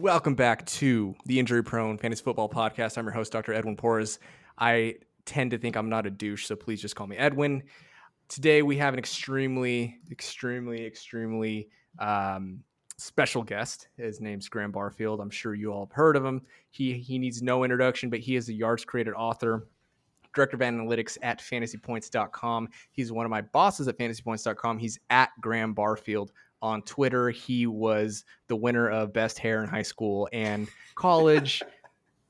Welcome back to the Injury Prone Fantasy Football Podcast. I'm your host, Dr. Edwin Porras. I tend to think I'm not a douche, so please just call me Edwin. Today we have an extremely, extremely, extremely um, special guest. His name's Graham Barfield. I'm sure you all have heard of him. He he needs no introduction, but he is a yards created author, director of analytics at fantasypoints.com. He's one of my bosses at fantasypoints.com. He's at Graham Barfield on Twitter. He was the winner of best hair in high school and college.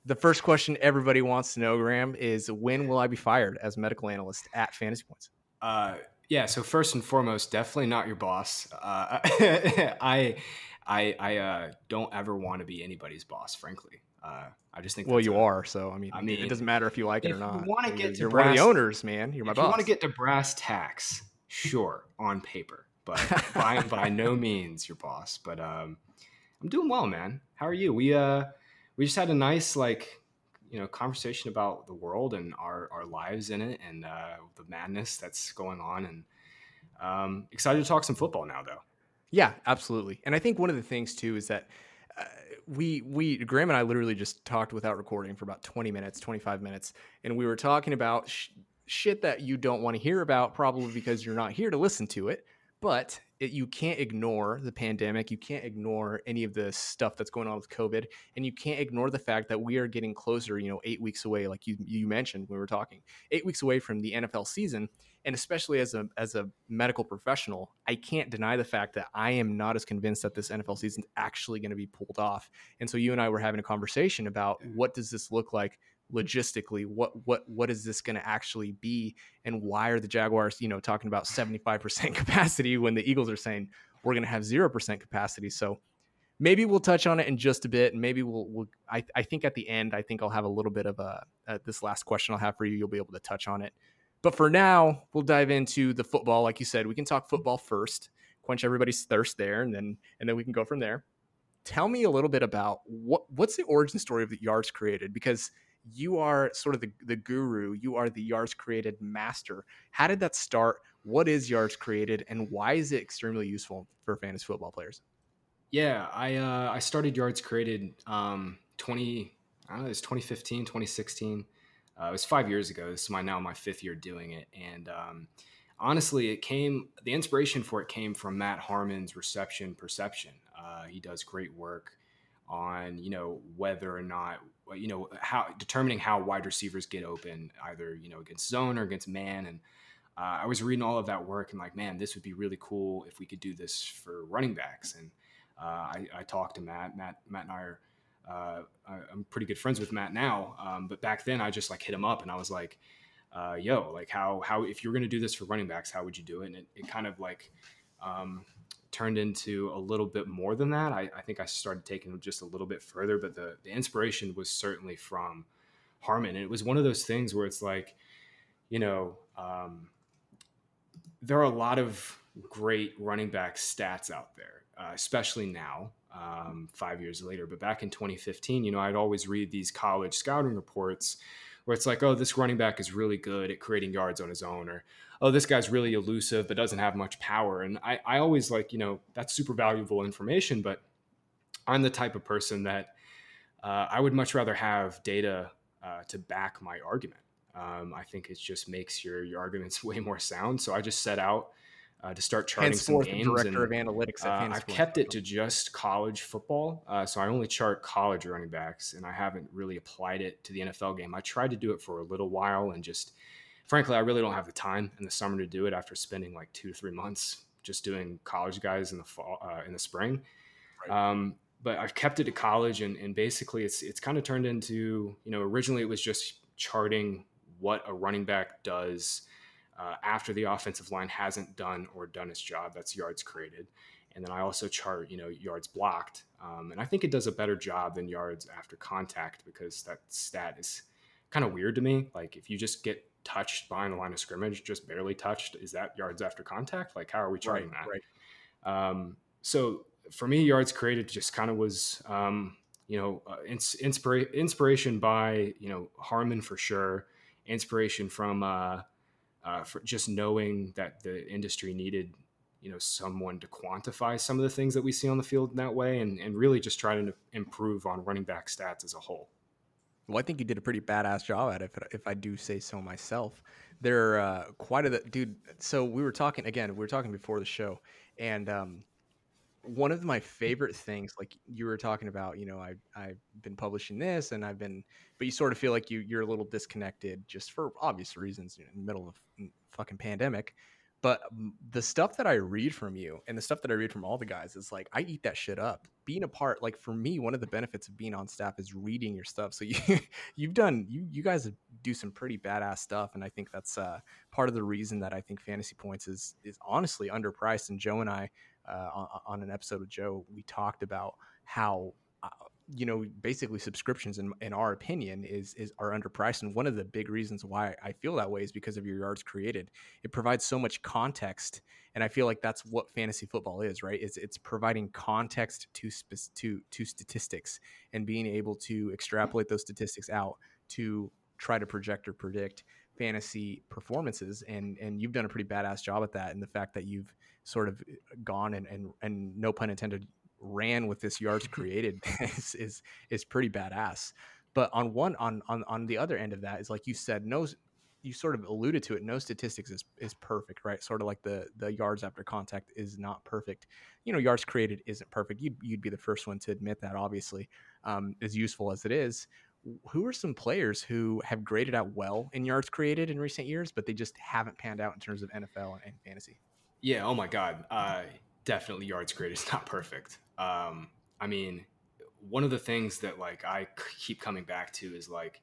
the first question everybody wants to know, Graham, is when will I be fired as medical analyst at Fantasy Points? Uh, yeah. So first and foremost, definitely not your boss. Uh, I, I, I uh, don't ever want to be anybody's boss, frankly. Uh, I just think. Well, you a, are. So I mean, I mean, it doesn't matter if you like it or not. Want to get you're, brass, one of the owners, man. You're my boss. You want to get to brass tacks, sure, on paper, but by, by no means your boss. But um, I'm doing well, man. How are you? We uh, we just had a nice like you know conversation about the world and our, our lives in it and uh, the madness that's going on and um, excited to talk some football now though yeah absolutely and i think one of the things too is that uh, we we graham and i literally just talked without recording for about 20 minutes 25 minutes and we were talking about sh- shit that you don't want to hear about probably because you're not here to listen to it but it, you can't ignore the pandemic. You can't ignore any of the stuff that's going on with COVID, and you can't ignore the fact that we are getting closer. You know, eight weeks away, like you you mentioned when we were talking, eight weeks away from the NFL season. And especially as a as a medical professional, I can't deny the fact that I am not as convinced that this NFL season is actually going to be pulled off. And so you and I were having a conversation about what does this look like logistically what what what is this going to actually be? And why are the jaguars you know talking about 75% capacity when the eagles are saying we're going to have 0% capacity. So maybe we'll touch on it in just a bit and maybe we'll, we'll I, I think at the end i think i'll have a little bit of a uh, this last question i'll have for you you'll be able to touch on it. But for now we'll dive into the football. Like you said we can talk football first quench everybody's thirst there and then and then we can go from there. Tell me a little bit about what what's the origin story of the yards created? Because you are sort of the, the guru you are the yards created master. How did that start? What is yards created and why is it extremely useful for fantasy football players? Yeah i uh, i started yards created um 20 i don't know it's 2015 2016 uh, it was five years ago. This is my now my fifth year doing it and um, honestly it came the inspiration for it came from matt harmon's reception perception. Uh, he does great work on you know whether or not you know how determining how wide receivers get open either you know against zone or against man. And uh, I was reading all of that work and like man this would be really cool if we could do this for running backs. And uh, I, I, talked to Matt Matt Matt and I are uh, I'm pretty good friends with Matt now. Um, but back then I just like hit him up and I was like uh, yo like how how if you're gonna do this for running backs how would you do it? And it, it kind of like um, turned into a little bit more than that. I, I think I started taking it just a little bit further, but the, the inspiration was certainly from Harmon. And it was one of those things where it's like, you know, um, there are a lot of great running back stats out there, uh, especially now, um, five years later. But back in 2015, you know, I'd always read these college scouting reports where it's like, oh, this running back is really good at creating yards on his own, or oh, this guy's really elusive but doesn't have much power. And I, I always like, you know, that's super valuable information, but I'm the type of person that uh, I would much rather have data uh, to back my argument. Um, I think it just makes your, your arguments way more sound. So I just set out uh, to start charting some games. Director and, of analytics. Uh, I've kept it to just college football, uh, so I only chart college running backs, and I haven't really applied it to the NFL game. I tried to do it for a little while, and just frankly, I really don't have the time in the summer to do it after spending like two to three months just doing college guys in the fall, uh, in the spring. Right. Um, but I've kept it to college, and, and basically, it's it's kind of turned into you know originally it was just charting what a running back does uh, after the offensive line hasn't done or done its job. That's yards created, and then I also chart you know yards blocked, um, and I think it does a better job than yards after contact because that stat is kind of weird to me. Like if you just get touched behind the line of scrimmage, just barely touched, is that yards after contact? Like, how are we charting right, that? Right. Um, so for me, yards created just kind of was, um, you know, uh, ins- inspira- inspiration by, you know, Harmon for sure, inspiration from uh, uh, for just knowing that the industry needed you know someone to quantify some of the things that we see on the field in that way, and and really just try to improve on running back stats as a whole. Well, I think you did a pretty badass job at it, if, if I do say so myself. They're uh, quite a dude. So we were talking again. We were talking before the show, and um, one of my favorite things, like you were talking about, you know, I I've been publishing this, and I've been, but you sort of feel like you you're a little disconnected, just for obvious reasons, you know, in the middle of fucking pandemic. But the stuff that I read from you and the stuff that I read from all the guys is like I eat that shit up. Being a part, like for me, one of the benefits of being on staff is reading your stuff. So you you've done you you guys do some pretty badass stuff, and I think that's uh, part of the reason that I think fantasy points is is honestly underpriced. And Joe and I uh, on, on an episode with Joe, we talked about how uh, you know basically subscriptions in, in our opinion is is are underpriced. And one of the big reasons why i feel that way is because of your yards created. It provides so much context and i feel like that's what fantasy football is right? It's, it's providing context to to to statistics and being able to extrapolate those statistics out to try to project or predict fantasy performances and and you've done a pretty badass job at that and the fact that you've sort of gone and and, and no pun intended ran with this yards created is, is is pretty badass. But on one on on on the other end of that is like you said, no you sort of alluded to it. No statistics is, is perfect, right? Sort of like the the yards after contact is not perfect. You know, yards created isn't perfect. You'd, you'd be the first one to admit that, obviously, um, as useful as it is. Who are some players who have graded out well in yards created in recent years, but they just haven't panned out in terms of NFL and, fantasy? Yeah. Oh my God. Uh, definitely yards created is not perfect. Um, I mean, one of the things that like I keep coming back to is like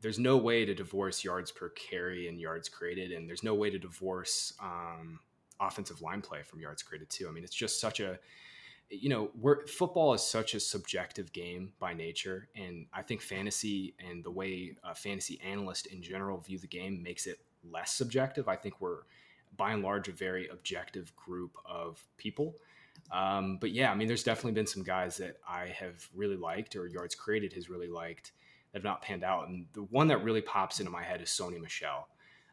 there's no way to divorce yards per carry and yards created, and there's no way to divorce um, offensive line play from yards created too. I mean, it's just such a you know, we're, football is such a subjective game by nature, and I think fantasy and the way a fantasy analysts in general view the game makes it less subjective. I think we're by and large a very objective group of people. Um, but yeah, I mean, there's definitely been some guys that I have really liked or Yards Created has really liked that have not panned out. And the one that really pops into my head is Sony Michel.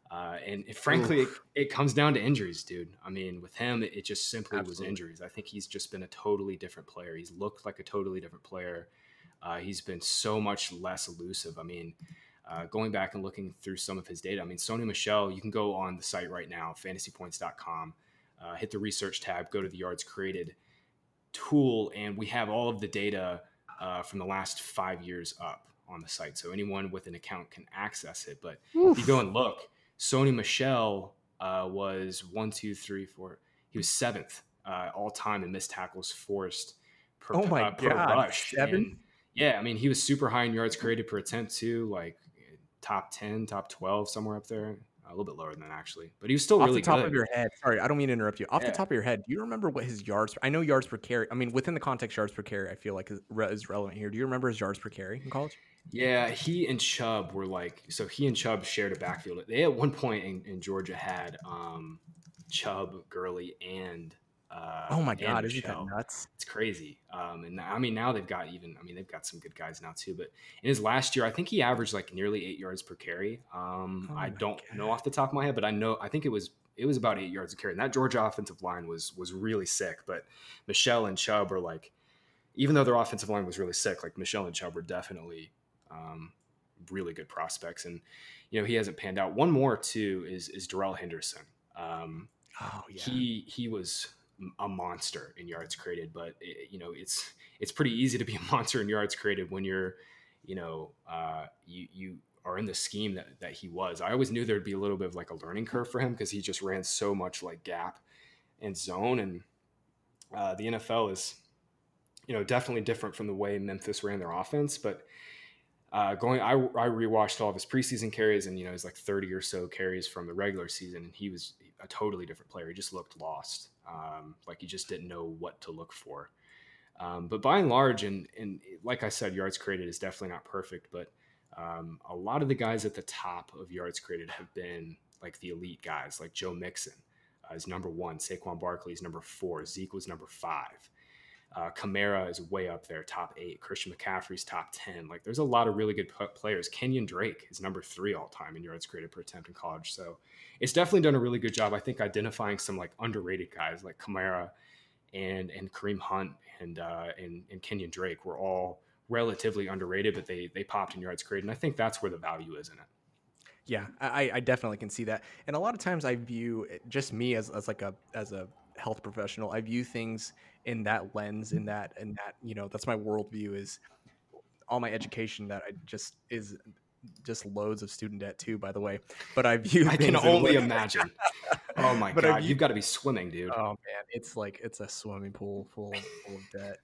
Uh, and it, frankly, it, it, comes down to injuries, dude. I mean, with him, it, it just simply Absolutely. was injuries. I think he's just been a totally different player. He's looked like a totally different player. Uh, he's been so much less elusive. I mean, uh, going back and looking through some of his data, I mean, Sony Michel, you can go on the site right now, fantasypoints.com uh, hit the research tab, go to the yards created tool, and we have all of the data uh, from the last five years up on the site. So anyone with an account can access it. But Oof. if you go and look, Sony Michel uh, was one, two, three, four. He was seventh uh, all time in missed tackles forced per, oh my uh, per God, rush. Seven? Yeah, I mean, he was super high in yards created per attempt too, like top 10, top 12, somewhere up there a little bit lower than that actually, but he was still off really the top good. of your head. Sorry, I don't mean to interrupt you. Off yeah. the top of your head, do you remember what his yards? I know yards per carry. I mean, within the context, yards per carry, I feel like is, is relevant here. Do you remember his yards per carry in college? Yeah, he and Chubb were like so. He and Chubb shared a backfield. They at one point in, in Georgia had um, Chubb, Gurley, and uh, oh my god, isn't that nuts? It's crazy. Um, and I mean, now they've got even. I mean, they've got some good guys now too. But in his last year, I think he averaged like nearly eight yards per carry. Um, oh I don't god. know off the top of my head, but I know I think it was it was about eight yards a carry. And that Georgia offensive line was was really sick. But Michel and Chubb are like, even though their offensive line was really sick, like Michel and Chubb were definitely um, really good prospects. And you know, he hasn't panned out. One more too is is Darrell Henderson. Um, oh yeah, he he was a monster in yards created, but it, you know it's it's pretty easy to be a monster in yards created when you're you know uh, you you are in the scheme that that he was. I always knew there'd be a little bit of like a learning curve for him because he just ran so much like gap and zone, and uh, the NFL is you know definitely different from the way Memphis ran their offense, but. Uh, going, I, I rewatched all of his preseason carries, and you know, he's like 30 or so carries from the regular season, and he was a totally different player. He just looked lost um, like he just didn't know what to look for. Um, but by and large, and, and like I said, yards created is definitely not perfect, but um, a lot of the guys at the top of yards created have been like the elite guys, like Joe Mixon uh, is number one, Saquon Barkley is number four, Zeke was number five. Uh, Kamara is way up there, top eight. Christian McCaffrey's top 10. Like, there's a lot of really good players. Kenyon Drake is number three all time in yards created per attempt in college. So it's definitely done a really good job, I think, identifying some like underrated guys like Kamara and and Kareem Hunt and uh, and, and Kenyon Drake were all relatively underrated, but they they popped in yards created. And I think that's where the value is in it. Yeah, I, I definitely can see that. And a lot of times I view just me as, as like a as a health professional. I view things in that lens, in that in that you know that's my worldview. Is all my education that I just is just loads of student debt too. By the way, but I view I can only imagine. oh my god, view, you've got to be swimming, dude. Oh man, it's like it's a swimming pool full full of debt.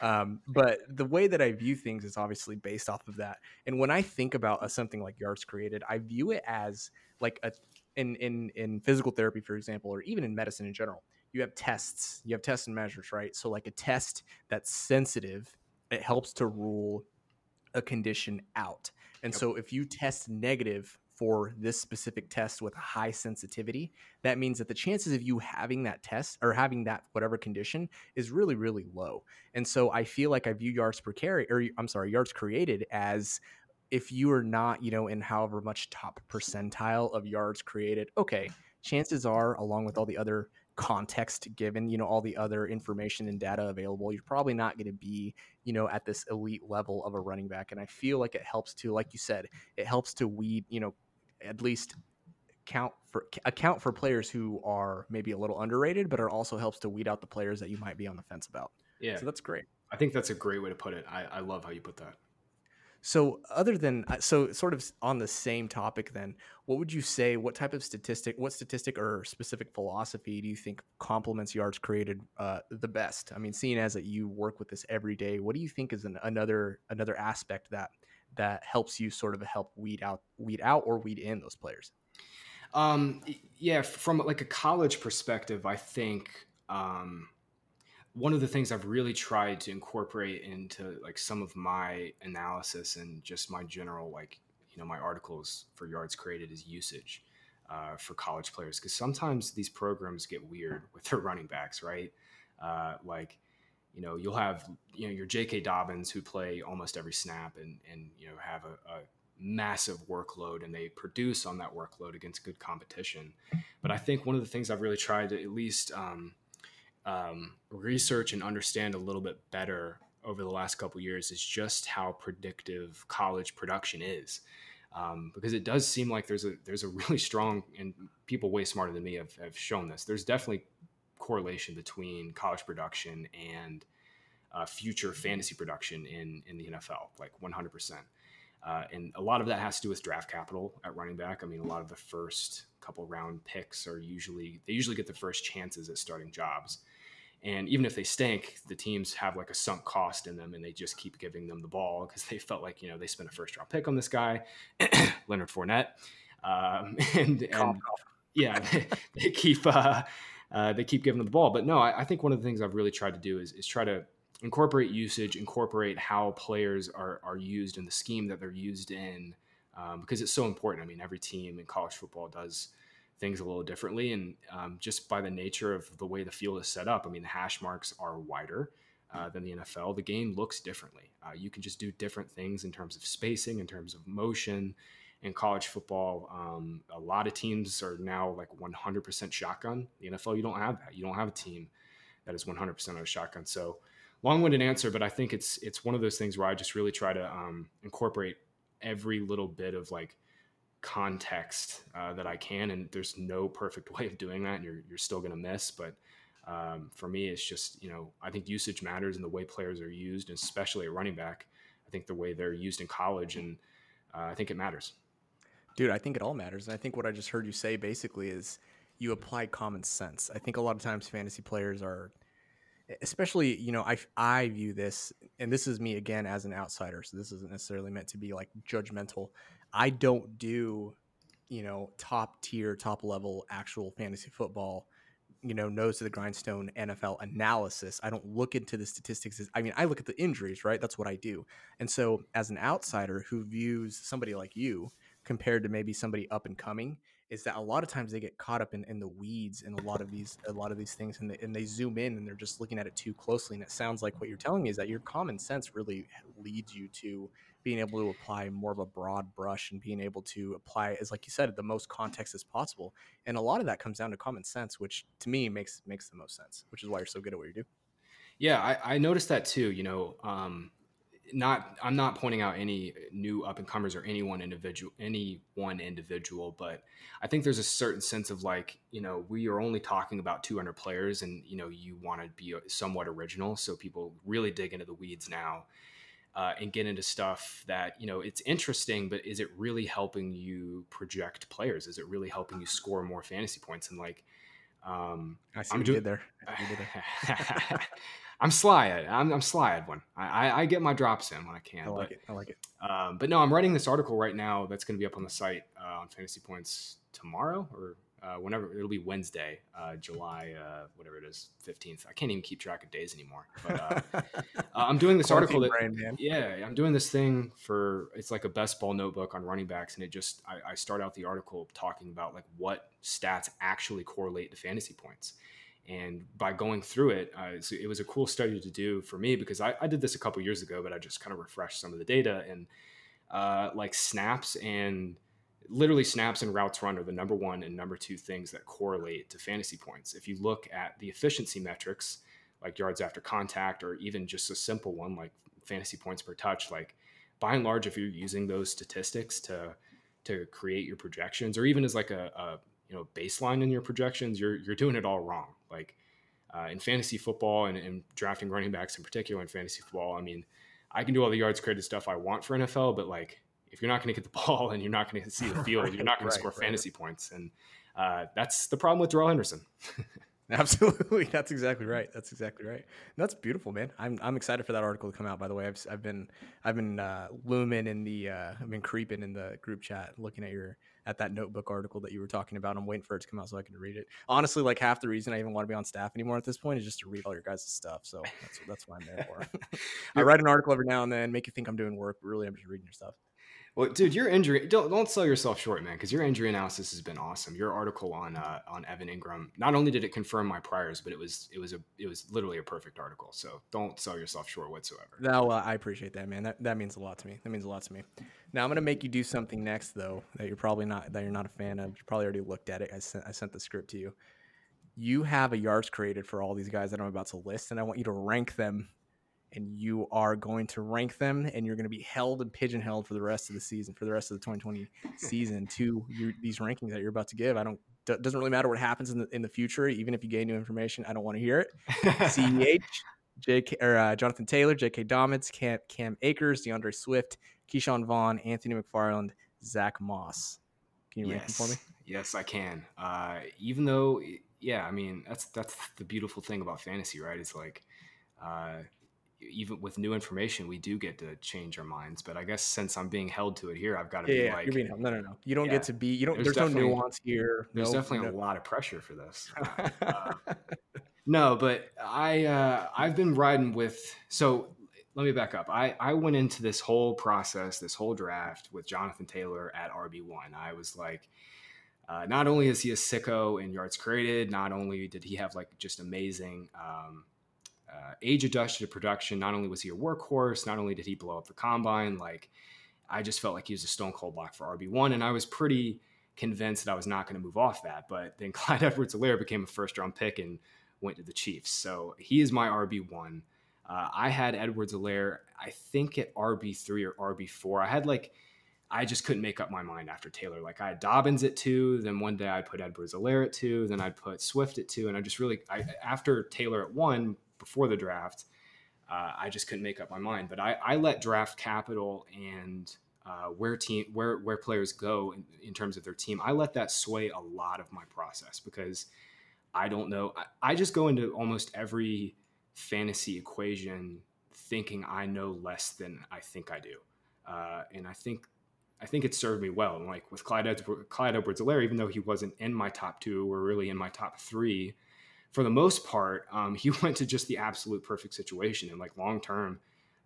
Um, but the way that I view things is obviously based off of that. And when I think about a, something like yards created, I view it as like a in in in physical therapy, for example, or even in medicine in general. You have tests, you have tests and measures, right? So like a test that's sensitive, it helps to rule a condition out. And yep. so if you test negative for this specific test with high sensitivity, that means that the chances of you having that test or having that whatever condition is really, really low. And so I feel like I view yards per carry, or I'm sorry, yards created as if you are not, you know, in however much top percentile of yards created, okay, chances are, along with all the other context given, you know, all the other information and data available, you're probably not going to be, you know, at this elite level of a running back. And I feel like it helps to, like you said, it helps to weed, you know, at least count for account for players who are maybe a little underrated, but it also helps to weed out the players that you might be on the fence about. Yeah, so that's great. I think that's a great way to put it. I, I love how you put that. So, other than uh, so, sort of on the same topic, then, what would you say? What type of statistic, what statistic or specific philosophy do you think complements yards created uh, the best? I mean, seeing as that you work with this every day, what do you think is an, another another aspect that that helps you sort of help weed out weed out or weed in those players? Um, yeah, from like a college perspective, I think um, one of the things I've really tried to incorporate into like some of my analysis and just my general like you know my articles for yards created is usage uh, for college players because sometimes these programs get weird with their running backs, right? Uh, like you know, you'll have you know your J.K. Dobbins who play almost every snap and and you know have a, a massive workload and they produce on that workload against good competition. But I think one of the things I've really tried to at least um, um, research and understand a little bit better over the last couple years is just how predictive college production is. Um, because it does seem like there's a there's a really strong and people way smarter than me have, have shown this. There's definitely correlation between college production and uh, future fantasy production in in the NFL, like 100 percent. Uh, and a lot of that has to do with draft capital at running back. I mean, a lot of the first couple round picks are usually they usually get the first chances at starting jobs. And even if they stink, the teams have like a sunk cost in them, and they just keep giving them the ball because they felt like you know they spent a first round pick on this guy, Leonard Fournette, um, and and yeah, they, they keep uh, uh, they keep giving them the ball. But no, I, I, think one of the things I've really tried to do is, is try to incorporate usage, incorporate how players are, are used in the scheme that they're used in, um, because it's so important. I mean, every team in college football does things a little differently. And um, just by the nature of the way the field is set up, I mean, the hash marks are wider. Uh, than the NFL, the game looks differently. Uh, you can just do different things in terms of spacing, in terms of motion, in college football. Um, a lot of teams are now like 100% shotgun. The NFL, you don't have that. You don't have a team that is 100% of a shotgun. So, long-winded answer, but I think it's it's one of those things where I just really try to um, incorporate every little bit of like context uh, that I can. And there's no perfect way of doing that, and you're you're still gonna miss. But um, for me, it's just you know I think usage matters and the way players are used, especially at running back. I think the way they're used in college, and uh, I think it matters. Dude, I think it all matters. And I think what I just heard you say basically is you apply common sense. I think a lot of times fantasy players are, especially, you know, I, I view this, and this is me again as an outsider. So this isn't necessarily meant to be like judgmental. I don't do, you know, top tier, top level actual fantasy football you know nose to the grindstone NFL analysis. I don't look into the statistics. I mean, I look at the injuries, right? That's what I do. And so, as an outsider who views somebody like you compared to maybe somebody up and coming is that a lot of times they get caught up in, in the weeds in a lot of these a lot of these things and they, and they zoom in and they're just looking at it too closely and it sounds like what you're telling me is that your common sense really leads you to being able to apply more of a broad brush and being able to apply as like you said the most context as possible and a lot of that comes down to common sense which to me makes makes the most sense which is why you're so good at what you do. Yeah i, I noticed that too you know um, not i'm not pointing out any new up and comers or any one individual any one individual but i think there's a certain sense of like you know we are only talking about 200 players and you know you want to be somewhat original. So people really dig into the weeds now uh, and get into stuff that you know it's interesting but is it really helping you project players? Is it really helping you score more fantasy points? And like um, I see I'm doing there. I'm sly at I'm, I'm sly at one. I, I, I, get my drops in when I can. I like but, it. I like it. Um, but no, I'm writing this article right now that's going to be up on the site uh, on Fantasy Points tomorrow or uh, whenever it'll be Wednesday, uh, July uh, whatever it is, 15th. I can't even keep track of days anymore. But uh, uh, I'm doing this article that brain, yeah, I'm doing this thing for it's like a best ball notebook on running backs, and it just I, I start out the article talking about like what stats actually correlate to fantasy points and by going through it, uh, it was a cool study to do for me because I, I did this a couple years ago, but I just kind of refreshed some of the data and uh, like snaps and literally snaps and routes run are the number one and number two things that correlate to fantasy points. If you look at the efficiency metrics, like yards after contact, or even just a simple one like fantasy points per touch, like by and large, if you're using those statistics to to create your projections, or even as like a, a you know baseline in your projections, you're you're doing it all wrong. Like uh, in fantasy football and, and, drafting running backs in particular in fantasy football, I mean, I can do all the yards created stuff I want for NFL, but like if you're not going to get the ball and you're not going to see the field, right, you're not going right, to score right. fantasy points, and uh, that's the problem with Darrell Henderson. Absolutely, that's exactly right. That's exactly right. That's beautiful, man. I'm I'm excited for that article to come out. By the way, I've I've been I've been uh, looming in the uh, I've been creeping in the group chat, looking at your at that notebook article that you were talking about. I'm waiting for it to come out so I can read it. Honestly, like half the reason I even want to be on staff anymore at this point is just to read all your guys' stuff. So that's that's what I'm there for. I write an article every now and then, make you think I'm doing work, but really I'm just reading your stuff. Well, dude, your injury don't don't sell yourself short, man, because your injury analysis has been awesome. Your article on uh, on Evan Engram not only did it confirm my priors, but it was it was a it was literally a perfect article. So don't sell yourself short whatsoever. No, I appreciate that, man. That that means a lot to me. That means a lot to me. Now I'm gonna make you do something next though that you're probably not that you're not a fan of. You probably already looked at it. I sent I sent the script to you. You have a yards created for all these guys that I'm about to list, and I want you to rank them and you are going to rank them and you're going to be held and pigeonholed for the rest of the season for the rest of the 2020 season to your, these rankings that you're about to give. I don't d- doesn't really matter what happens in the in the future even if you gain new information i don't want to hear it. Ceh jk or uh, jonathan taylor jk dobbins cam, cam akers d'andre swift ke'shawn vaughn anthony mcfarland zach moss. Can you yes. rank them for me? Yes i can. Uh, even though yeah i mean that's that's the beautiful thing about fantasy right? It's like uh, even with new information, we do get to change our minds. But I guess since I'm being held to it here, I've got to yeah, be yeah, like, you're being held. no, no, no. You don't yeah. get to be. You don't. There's, there's no nuance here. There's no, definitely no. a lot of pressure for this. uh, no, but I uh, I've been riding with. So let me back up. I I went into this whole process, this whole draft with Jonathan Taylor at RB one. I was like. Uh, not only is he a sicko in yards created, not only did he have like just amazing um, uh, age adjusted to production. Not only was he a workhorse, not only did he blow up the combine, like I just felt like he was a stone cold lock for RB1. And I was pretty convinced that I was not going to move off that. But then Clyde Edwards Helaire became a first round pick and went to the Chiefs. So he is my RB1. Uh, I had Edwards Helaire, I think at RB3 or RB4. I had like, I just couldn't make up my mind after Taylor. Like I had Dobbins at two, then one day I'd put Edwards Helaire at two, then I'd put Swift at two, and I just really, I, after Taylor at one, before the draft, uh, I just couldn't make up my mind. But I, I let draft capital and uh, where team where where players go in, in, terms of their team, I let that sway a lot of my process because I don't know. I, I just go into almost every fantasy equation thinking I know less than I think I do, uh, and I think I think it served me well. And like with Clyde Edwards, Clyde Edwards-Helaire, even though he wasn't in my top two, or really in my top three, for the most part, um, he went to just the absolute perfect situation. And like long term,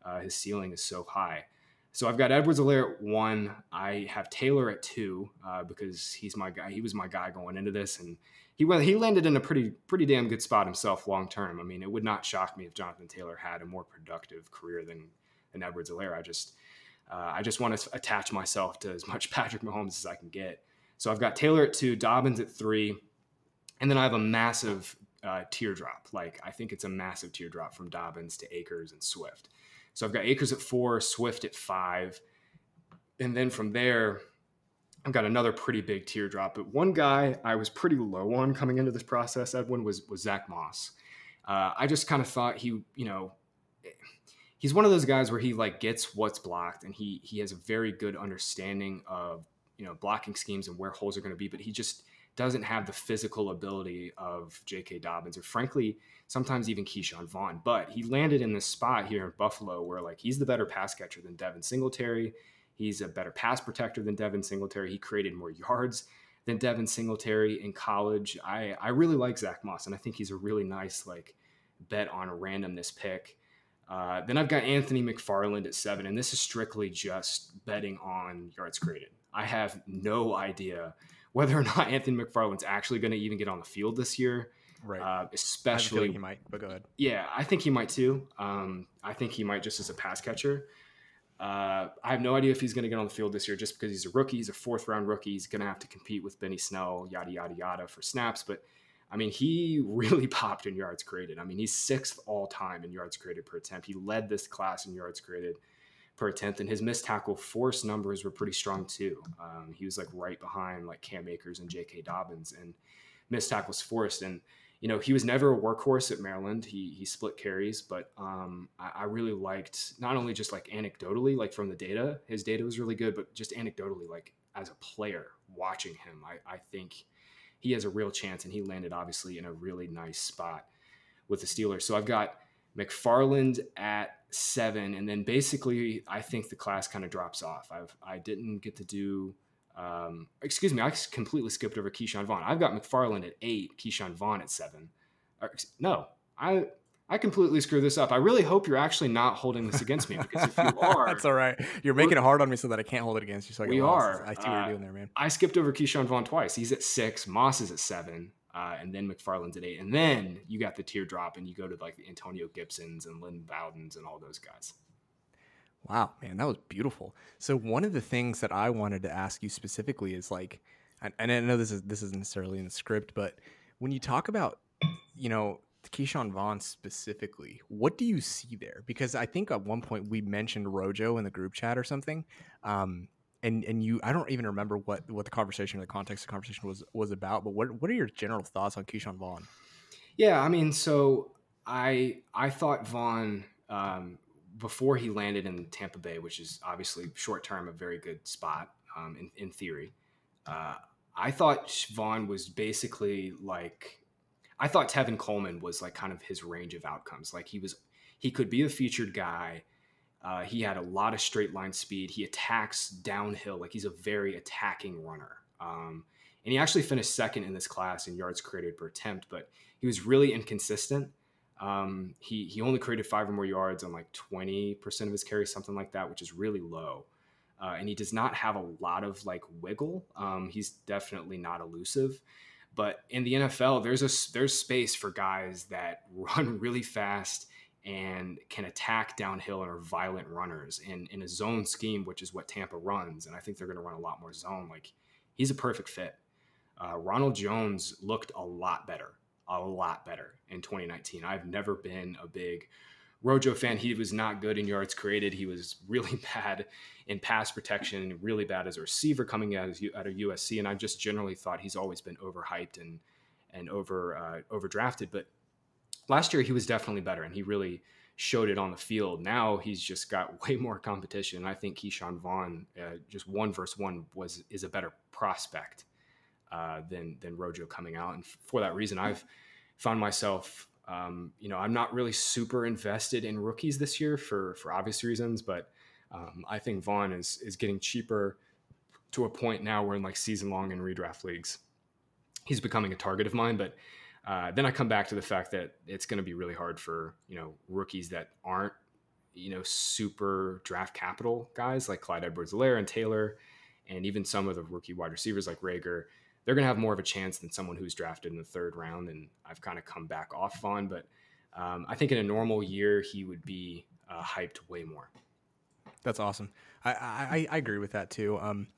uh, his ceiling is so high. So I've got Edwards-Helaire at one. I have Taylor at two uh, because he's my guy. He was my guy going into this, and he went. He landed in a pretty pretty damn good spot himself long term. I mean, it would not shock me if Jonathan Taylor had a more productive career than than Edwards-Helaire. I just uh, I just want to attach myself to as much Patrick Mahomes as I can get. So I've got Taylor at two, Dobbins at three, and then I have a massive uh, tier drop. Like I think it's a massive tier drop from Dobbins to Akers and Swift. So I've got Akers at four, Swift at five. And then from there, I've got another pretty big tier drop. But one guy I was pretty low on coming into this process, Edwin, was, was Zach Moss. Uh, I just kind of thought he, you know, he's one of those guys where he like gets what's blocked and he he has a very good understanding of you know blocking schemes and where holes are going to be, but he just doesn't have the physical ability of J.K. Dobbins or frankly sometimes even Ke'Shawn Vaughn. But he landed in this spot here in Buffalo where like he's the better pass catcher than Devin Singletary. He's a better pass protector than Devin Singletary. He created more yards than Devin Singletary in college. I, I really like Zach Moss, and I think he's a really nice like bet on a randomness pick. Uh, then I've got Anthony McFarland at seven, and this is strictly just betting on yards created. I have no idea whether or not Anthony McFarland's actually going to even get on the field this year. Right. Uh, especially he might, but go ahead. Yeah, I think he might too. Um, I think he might just as a pass catcher. Uh, I have no idea if he's going to get on the field this year just because he's a rookie. He's a fourth round rookie. He's going to have to compete with Benny Snell, yada, yada, yada for snaps. But I mean, he really popped in yards created. I mean, he's sixth all time in yards created per attempt. He led this class in yards created per attempt, and his missed tackle force numbers were pretty strong too. Um, he was like right behind like Cam Akers and J.K. Dobbins and missed tackles forced. And you know, he was never a workhorse at Maryland. He he split carries, but um, I, I, really liked not only just like anecdotally, like from the data, his data was really good, but just anecdotally, like as a player watching him, I, I think he has a real chance, and he landed obviously in a really nice spot with the Steelers. So I've got McFarland at seven, and then basically I think the class kind of drops off. I've I didn't get to do um, excuse me, I completely skipped over Ke'Shawn Vaughn. I've got McFarland at eight, Ke'Shawn Vaughn at seven. No, I I completely screwed this up. I really hope you're actually not holding this against me because if you are, that's all right. You're making it hard on me so that I can't hold it against you. So I we are. I see what uh, you're doing there, man. I skipped over Ke'Shawn Vaughn twice. He's at six. Moss is at seven. Uh, and then McFarland's at eight, and then you got the tier drop, and you go to like the Antonio Gibsons and Lynn Bowdens and all those guys. Wow, man, that was beautiful. So one of the things that I wanted to ask you specifically is like, and I know this is this isn't necessarily in the script, but when you talk about, you know, Ke'Shawn Vaughn specifically, what do you see there? Because I think at one point we mentioned Rojo in the group chat or something, um, and and you, I don't even remember what what the conversation or the context of the conversation was was about. But what what are your general thoughts on Ke'Shawn Vaughn? Yeah, I mean, so I I thought Vaughn um, before he landed in Tampa Bay, which is obviously short term a very good spot um, in, in theory. Uh, I thought Vaughn was basically like, I thought Tevin Coleman was like kind of his range of outcomes. Like he was, he could be a featured guy. Uh, he had a lot of straight line speed. He attacks downhill. Like he's a very attacking runner. Um, and he actually finished second in this class in yards created per attempt, but he was really inconsistent. Um, he he only created five or more yards on like twenty percent of his carries, something like that, which is really low. Uh, and he does not have a lot of like wiggle. Um, he's definitely not elusive. But in the NFL, there's a there's space for guys that run really fast and can attack downhill and are violent runners in in a zone scheme, which is what Tampa runs. And I think they're going to run a lot more zone. Like he's a perfect fit. Uh, Ronald Jones looked a lot better a lot better in 2019. I've never been a big Rojo fan. He was not good in yards created. He was really bad in pass protection, really bad as a receiver coming out of, out of USC. And I just generally thought he's always been overhyped and and over uh, overdrafted. But last year he was definitely better, and he really showed it on the field. Now he's just got way more competition. I think Ke'Shawn Vaughn, uh, just one versus one, was is a better prospect uh, than than Rojo coming out. And for that reason, I've found myself, um, you know, I'm not really super invested in rookies this year for for obvious reasons, but um, I think Vaughn is is getting cheaper to a point now where in like season long and redraft leagues, he's becoming a target of mine. But uh, then I come back to the fact that it's going to be really hard for you know rookies that aren't you know, super draft capital guys like Clyde Edwards-Helaire and Taylor, and even some of the rookie wide receivers like Reagor. they're going to have more of a chance than someone who's drafted in the third round. And I've kind of come back off on, but um, I think in a normal year he would be uh, hyped way more. That's awesome. I, I, I agree with that too. Um,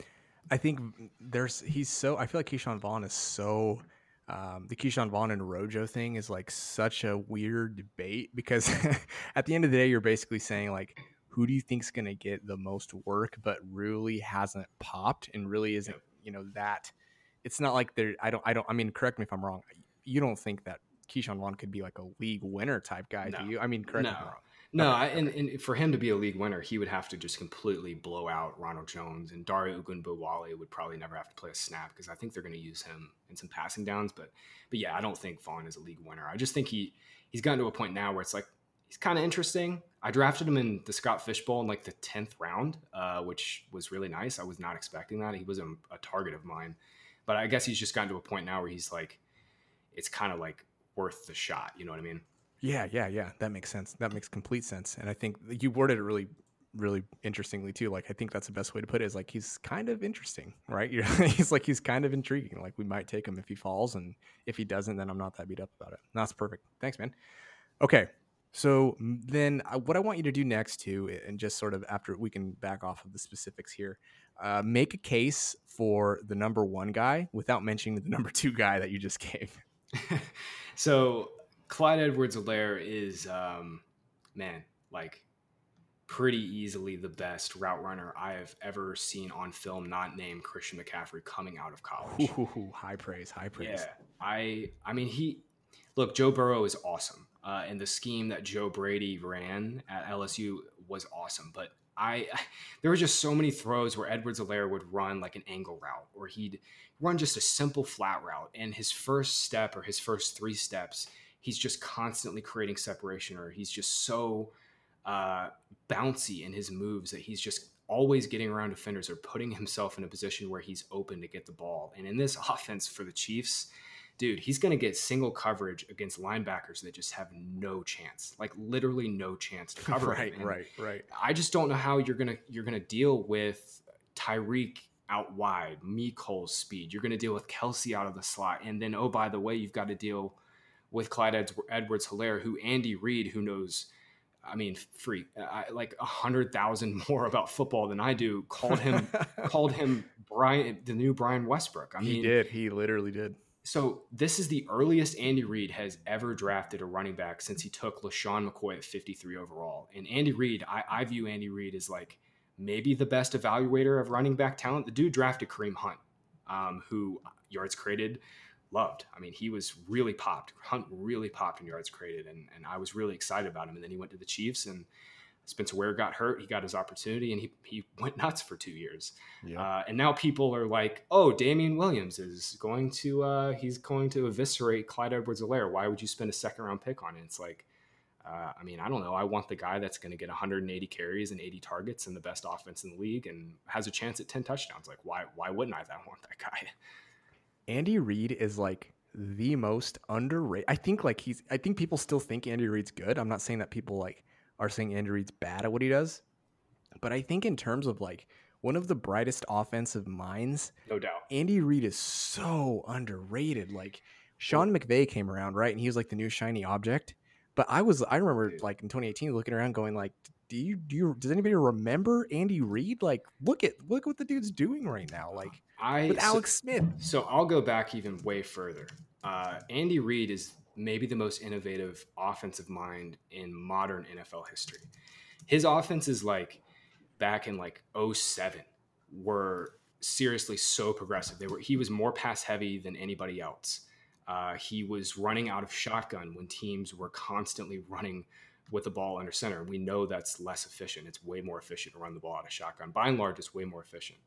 I think there's he's so I feel like Ke'Shawn Vaughn is so um, the Ke'Shawn Vaughn and Rojo thing is like such a weird debate because at the end of the day you're basically saying like who do you think's going to get the most work but really hasn't popped and really isn't you know that it's not like there I don't I don't I mean correct me if I'm wrong you don't think that Ke'Shawn Vaughn could be like a league winner type guy no. do you I mean correct no. me if I'm wrong no, okay, I, and, and, for him to be a league winner, he would have to just completely blow out Ronald Jones and Dare Ogunbowale would probably never have to play a snap because I think they're going to use him in some passing downs. But but yeah, I don't think Vaughn is a league winner. I just think he he's gotten to a point now where it's like he's kind of interesting. I drafted him in the Scott Fishbowl in like the tenth round, uh, which was really nice. I was not expecting that. He was a, a target of mine, but I guess he's just gotten to a point now where he's like, it's kind of like worth the shot. You know what I mean? Yeah, yeah, yeah. That makes sense. That makes complete sense. And I think you worded it really, really interestingly too. Like I think that's the best way to put it. Is like he's kind of interesting, right? he's like he's kind of intriguing. Like we might take him if he falls, and if he doesn't, then I'm not that beat up about it. That's perfect. Thanks, man. Okay, so then uh, what I want you to do next too, and just sort of after we can back off of the specifics here, uh, make a case for the number one guy without mentioning the number two guy that you just gave. so Clyde Edwards-Helaire is, um, man, like pretty easily the best route runner I have ever seen on film, not named Christian McCaffrey coming out of college. Ooh, high praise, high praise. Yeah, I, I mean, he, look, Joe Burrow is awesome, uh, and the scheme that Joe Brady ran at LSU was awesome. But I, there were just so many throws where Edwards-Helaire would run like an angle route, or he'd run just a simple flat route, and his first step or his first three steps he's just constantly creating separation or he's just so uh, bouncy in his moves that he's just always getting around defenders or putting himself in a position where he's open to get the ball. And in this offense for the Chiefs, dude, he's going to get single coverage against linebackers that just have no chance, like literally no chance to cover. right, right, right. I just don't know how you're gonna you're gonna deal with Tyreek out wide, Mecole's speed. You're gonna deal with Kelce out of the slot, and then oh by the way, you've got to deal with Clyde Edwards-Helaire, who Andy Reid, who knows, I mean, free I, like a hundred thousand more about football than I do, called him called him Brian, the new Brian Westbrook. I mean, he did. He literally did. So this is the earliest Andy Reid has ever drafted a running back since he took LeSean McCoy at 53 overall. And Andy Reid, I, I view Andy Reid as like maybe the best evaluator of running back talent. The dude drafted Kareem Hunt, um, who yards created loved. I mean, he was really popped. Hunt really popped in yards created, and, and I was really excited about him. And then he went to the Chiefs, and Spencer Ware got hurt. He got his opportunity, and he, he went nuts for two years. Yeah. Uh, and now people are like, "Oh, Damien Williams is going to uh, he's going to eviscerate Clyde Edwards-Helaire. Why would you spend a second round pick on it?" It's like. Uh, I mean, I don't know. I want the guy that's going to get 180 carries and 80 targets and the best offense in the league and has a chance at 10 touchdowns. Like, why? Why wouldn't I want that guy? Andy Reid is like the most underrated. I think like he's. I think people still think Andy Reid's good. I'm not saying that people like are saying Andy Reid's bad at what he does, but I think in terms of like one of the brightest offensive minds, no doubt, Andy Reid is so underrated. Like Sean McVay came around right, and he was like the new shiny object. But I was, I remember Dude. like in 2018 looking around, going like, do you do you does anybody remember Andy Reid? Like, look at look what the dude's doing right now. Like I with Alex so, Smith. So I'll go back even way further. Uh, Andy Reid is maybe the most innovative offensive mind in modern NFL history. His offense is like back in like 07 were seriously so progressive. They were he was more pass heavy than anybody else. Uh, he was running out of shotgun when teams were constantly running with the ball under center. We know that's less efficient. It's way more efficient to run the ball out of shotgun. By and large, it's way more efficient.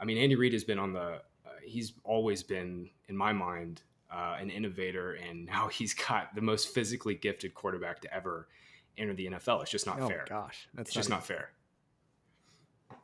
I mean, Andy Reid has been on the. Uh, he's always been, in my mind, uh, an innovator, and now he's got the most physically gifted quarterback to ever enter the NFL. It's just not fair. oh fair. Gosh, that's it's just not fair.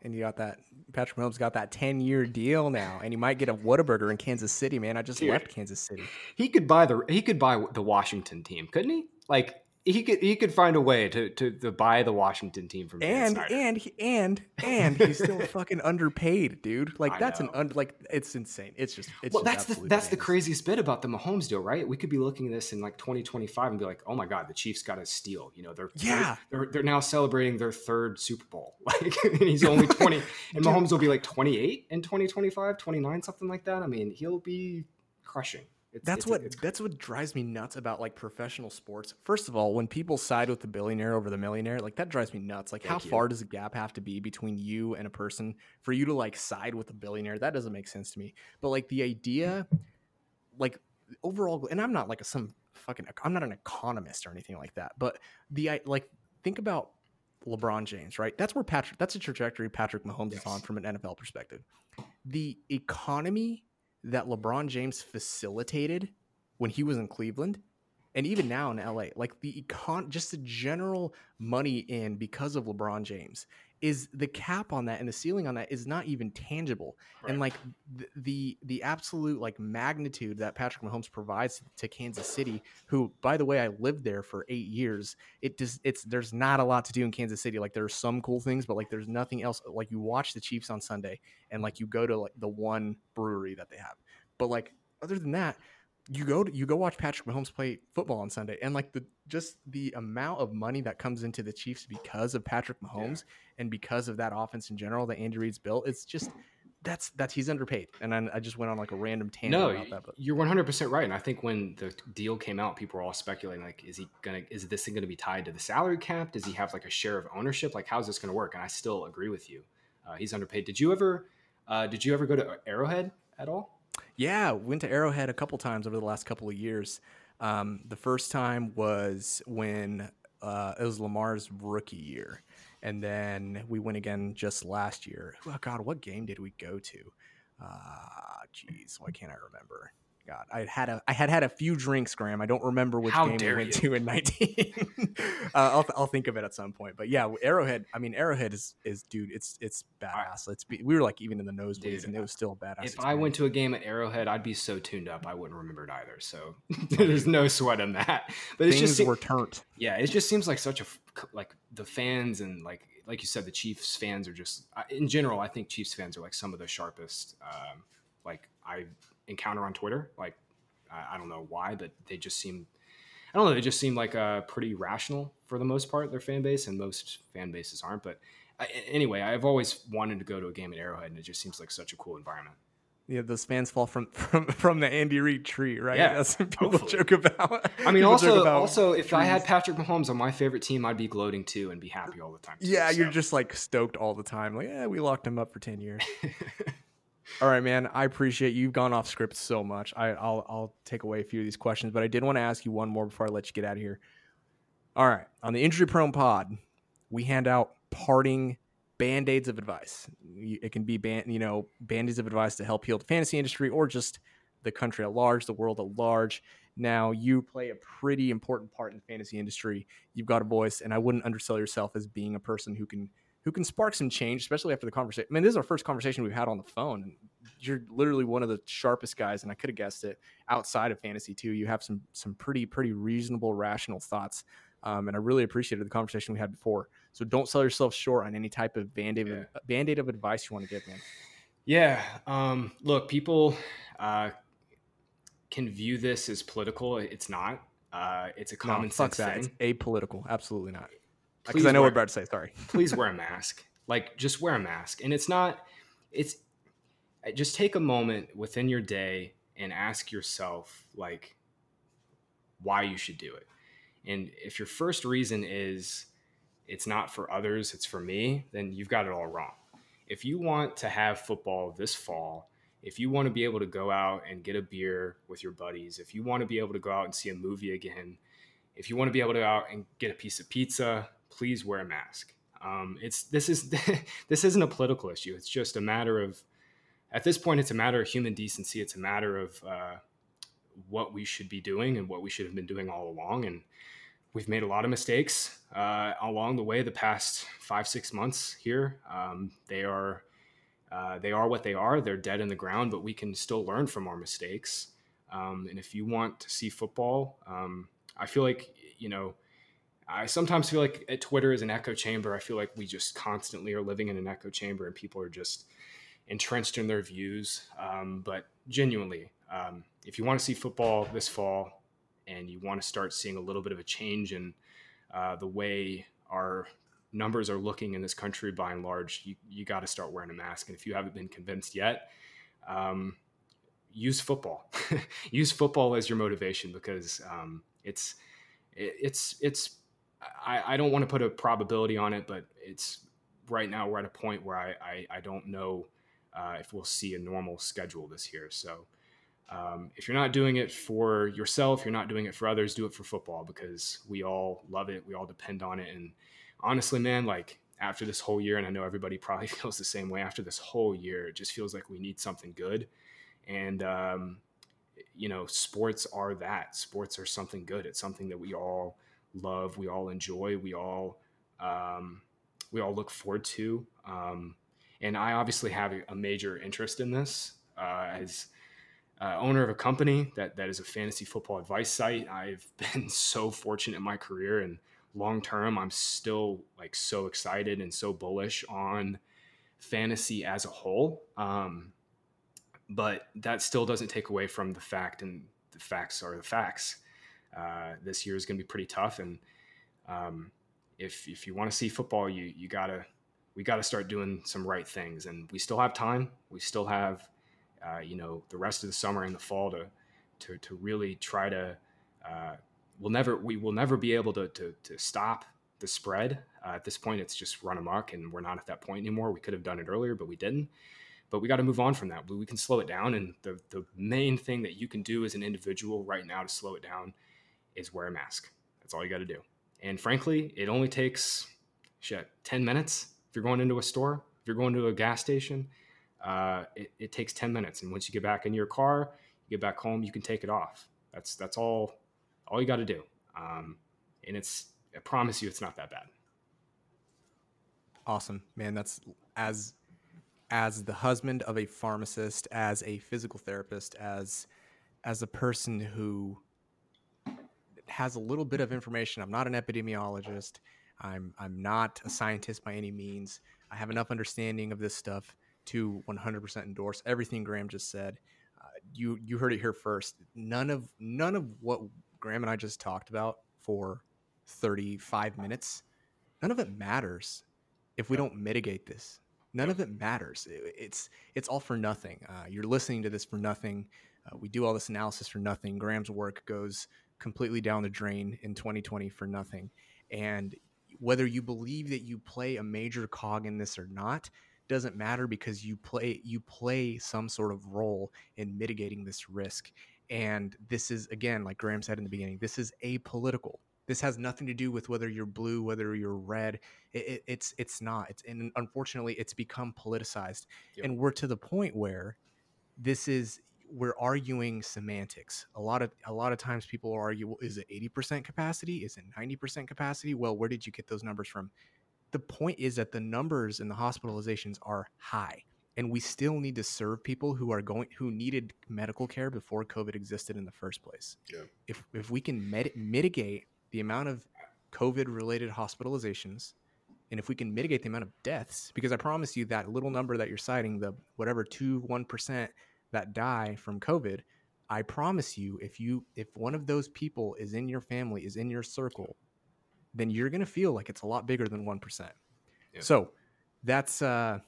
And you got that Patrick Mahomes got that ten year deal now, and he might get a Whataburger in Kansas City. Man, I just Dude, left Kansas City. He could buy the he could buy the Washington team, couldn't he? Like he could he could find a way to to, to buy the Washington team from and and he- and and he's still fucking underpaid, dude. Like I that's an know. un, like it's insane. It's just it's well, just that's the that's the craziest bit about the Mahomes deal, right? We could be looking at this in like 2025 and be like, "Oh my God, the Chiefs got a steal." You know, they're Yeah. they're, they're they're now celebrating their third Super Bowl. Like, and he's only 20, and Mahomes will be like 28 in 2025, 29, something like that. I mean, he'll be crushing. It's, That's it's- what it's that's what drives me nuts about like professional sports. First of all, when people side with the billionaire over the millionaire, like that drives me nuts. Like how you. far does the gap have to be between you and a person for you to like side with the billionaire? That doesn't make sense to me. But like the idea like overall and I'm not like a, some fucking I'm not an economist or anything like that, but the I like think about LeBron James, right? That's where Patrick that's a trajectory Patrick Mahomes is on from an NFL perspective. The economy that LeBron James facilitated when he was in Cleveland and even now in LA, like the econ just the general money in because of LeBron James is the cap on that and the ceiling on that is not even tangible. And like the, the the absolute like magnitude that Patrick Mahomes provides to Kansas City, who by the way I lived there for eight years. It just it's there's not a lot to do in Kansas City. Like there's some cool things, but like there's nothing else. Like you watch the Chiefs on Sunday and like you go to like the one brewery that they have, but like other than that, you go to, you go watch Patrick Mahomes play football on Sunday, and like the just the amount of money that comes into the Chiefs because of Patrick Mahomes and because of that offense in general that Andy Reid's built, it's just that's that's he's underpaid. And I, I just went on like a random tangent no, about that, but you're 100 percent right. And I think when the deal came out, people were all speculating like, is he gonna? Is this thing gonna be tied to the salary cap? Does he have like a share of ownership? Like, how's this gonna work? And I still agree with you. Uh, he's underpaid. Did you ever? Uh, did you ever go to Arrowhead at all? Yeah, went to Arrowhead a couple times over the last couple of years. Um, the first time was when uh, it was Lamar's rookie year, and then we went again just last year. Oh God, what game did we go to? Uh, jeez, why can't I remember? God, I had a I had had a few drinks, Graham. I don't remember which How game we went you. to in nineteen. uh, I'll I'll think of it at some point. But yeah, Arrowhead. I mean, Arrowhead is is dude. It's it's badass. It's be, we were like even in the nosebleeds, Dude, and it was still a badass. If I went to a game at Arrowhead, I'd be so tuned up I wouldn't remember it either. So there's no sweat on that. But it's things just were turned. yeah, it just seems like such a like the fans and like like you said, the Chiefs fans are just in general. I think Chiefs fans are like some of the sharpest um, like I encounter on Twitter. Like I, I don't know why, but they just seem I don't know. They just seem like uh, pretty rational for the most part. Their fan base and most fan bases aren't. But I, anyway, I've always wanted to go to a game at Arrowhead, and it just seems like such a cool environment. Yeah, those fans fall from from from the Andy Reid tree, right? Yeah, that's what people hopefully. joke about. I mean, also, also, if I had. Patrick Mahomes on my favorite team, I'd be gloating too and be happy all the time. too, yeah, you're just like stoked all the time. Like, yeah, we locked him up for ten years. all right, man. I appreciate you. you've gone off script so much. I, I'll I'll take away a few of these questions, but I did want to ask you one more before I let you get out of here. All right, on the injury prone pod, we hand out parting band-aids of advice. It can be band, you know, band-aids of advice to help heal the fantasy industry or just the country at large, the world at large. Now, you play a pretty important part in the fantasy industry. You've got a voice, and I wouldn't undersell yourself as being a person who can who can spark some change, especially after the conversation. I mean, this is our first conversation we've had on the phone, and you're literally one of the sharpest guys, and I could have guessed it outside of fantasy too. You have some some pretty pretty reasonable, rational thoughts, um, and I really appreciated the conversation we had before. So don't sell yourself short on any type of band aid Yeah. band aid of advice you want to give, man. Yeah. Um, look, people uh, can view this as political. It's not. Uh, it's a common no, sense that. It's thing. apolitical. Absolutely not. Because I know wear- what to say. Sorry. please wear a mask. Like, just wear a mask. And it's not. It's just take a moment within your day and ask yourself, like, why you should do it. And if your first reason is it's not for others, it's for me, then you've got it all wrong. If you want to have football this fall, if you want to be able to go out and get a beer with your buddies, if you want to be able to go out and see a movie again, if you want to be able to go out and get a piece of pizza, please wear a mask. Um, it's this is this isn't a political issue. It's just a matter of at this point, it's a matter of human decency. It's a matter of uh, what we should be doing and what we should have been doing all along. And we've made a lot of mistakes uh, along the way. The past five six months here, um, they are uh, they are what they are. They're dead in the ground, but we can still learn from our mistakes. Um, and if you want to see football, um, I feel like you know I sometimes feel like Twitter is an echo chamber. I feel like we just constantly are living in an echo chamber, and people are just entrenched in their views. Um, but genuinely, um, if you want to see football this fall, and you want to start seeing a little bit of a change in uh, the way our numbers are looking in this country by and large, you, you got to start wearing a mask. And if you haven't been convinced yet, um, use football. use football as your motivation because um, it's it, it's it's. I, I don't want to put a probability on it, but it's right now we're at a point where I I, I don't know uh, if we'll see a normal schedule this year. So. Um, if you're not doing it for yourself, you're not doing it for others, do it for football because we all love it. We all depend on it. And honestly, man, like after this whole year, and I know everybody probably feels the same way after this whole year, it just feels like we need something good. And, um, you know, sports are that. Sports are something good. It's something that we all love, we all enjoy, we all, um, we all look forward to. Um, and I obviously have a major interest in this uh, as uh, owner of a company that that is a fantasy football advice site. I've been so fortunate in my career and long term, I'm still like so excited and so bullish on fantasy as a whole. Um, but that still doesn't take away from the fact, and the facts are the facts. Uh, this year is going to be pretty tough, and um, if if you want to see football, you you gotta we got to start doing some right things, and we still have time. We still have uh, you know the rest of the summer and the fall to to to really try to uh, we'll never we will never be able to to, to stop the spread. Uh, at this point, it's just run amok, and we're not at that point anymore. We could have done it earlier, but we didn't. But we got to move on from that. We can slow it down, and the the main thing that you can do as an individual right now to slow it down is wear a mask. That's all you got to do. And frankly, it only takes shit ten minutes. If you're going into a store, if you're going to a gas station, uh, it, it takes ten minutes. And once you get back in your car, you get back home, you can take it off. That's that's all all you got to do. Um, and it's, I promise you, it's not that bad. Awesome, man. That's as, as the husband of a pharmacist, as a physical therapist, as, as a person who has a little bit of information. I'm not an epidemiologist. I'm, I'm not a scientist by any means. I have enough understanding of this stuff to 100% endorse everything Graham just said. Uh, you you heard it here first. None of none of what Graham and I just talked about for 35 minutes, none of it matters if we don't mitigate this. None of it matters. It's it's all for nothing. Uh, you're listening to this for nothing. Uh, we do all this analysis for nothing. Graham's work goes completely down the drain in 2020 for nothing. And whether you believe that you play a major cog in this or not doesn't matter because you play you play some sort of role in mitigating this risk. And this is, again, like Graham said in the beginning, this is apolitical. This has nothing to do with whether you're blue, whether you're red. It, it, it's it's not. It's and unfortunately, it's become politicized, yep. and we're to the point where this is we're arguing semantics. A lot of a lot of times people argue, well, is it 80% capacity? Is it 90% capacity? Well, where did you get those numbers from? The point is that the numbers and the hospitalizations are high and we still need to serve people who are going who needed medical care before covid existed in the first place yeah. if if we can med- mitigate the amount of covid related hospitalizations and if we can mitigate the amount of deaths because i promise you that little number that you're citing the whatever 2 1% that die from covid i promise you if you if one of those people is in your family is in your circle then you're going to feel like it's a lot bigger than 1% yeah. so that's uh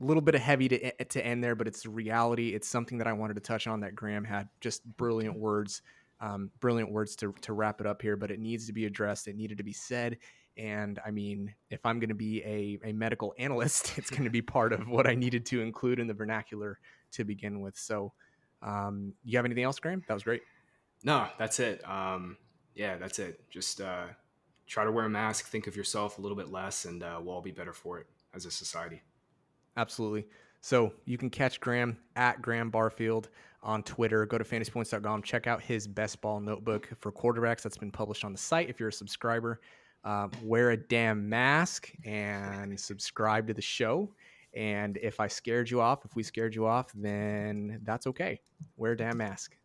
a little bit of heavy to to end there, but it's reality. It's something that I wanted to touch on that Graham had just brilliant words, um, brilliant words to to wrap it up here. But it needs to be addressed. It needed to be said. And I mean, if I'm going to be a, a medical analyst, it's going to be part of what I needed to include in the vernacular to begin with. So, um, you have anything else, Graham? That was great. No, that's it. Um, yeah, that's it. Just uh, try to wear a mask, think of yourself a little bit less, and uh, we'll all be better for it as a society. Absolutely. So you can catch Graham at Graham Barfield on Twitter. Go to fantasypoints.com. Check out his best ball notebook for quarterbacks that's been published on the site. If you're a subscriber, uh, wear a damn mask and subscribe to the show. And if I scared you off, if we scared you off, then that's okay. Wear a damn mask.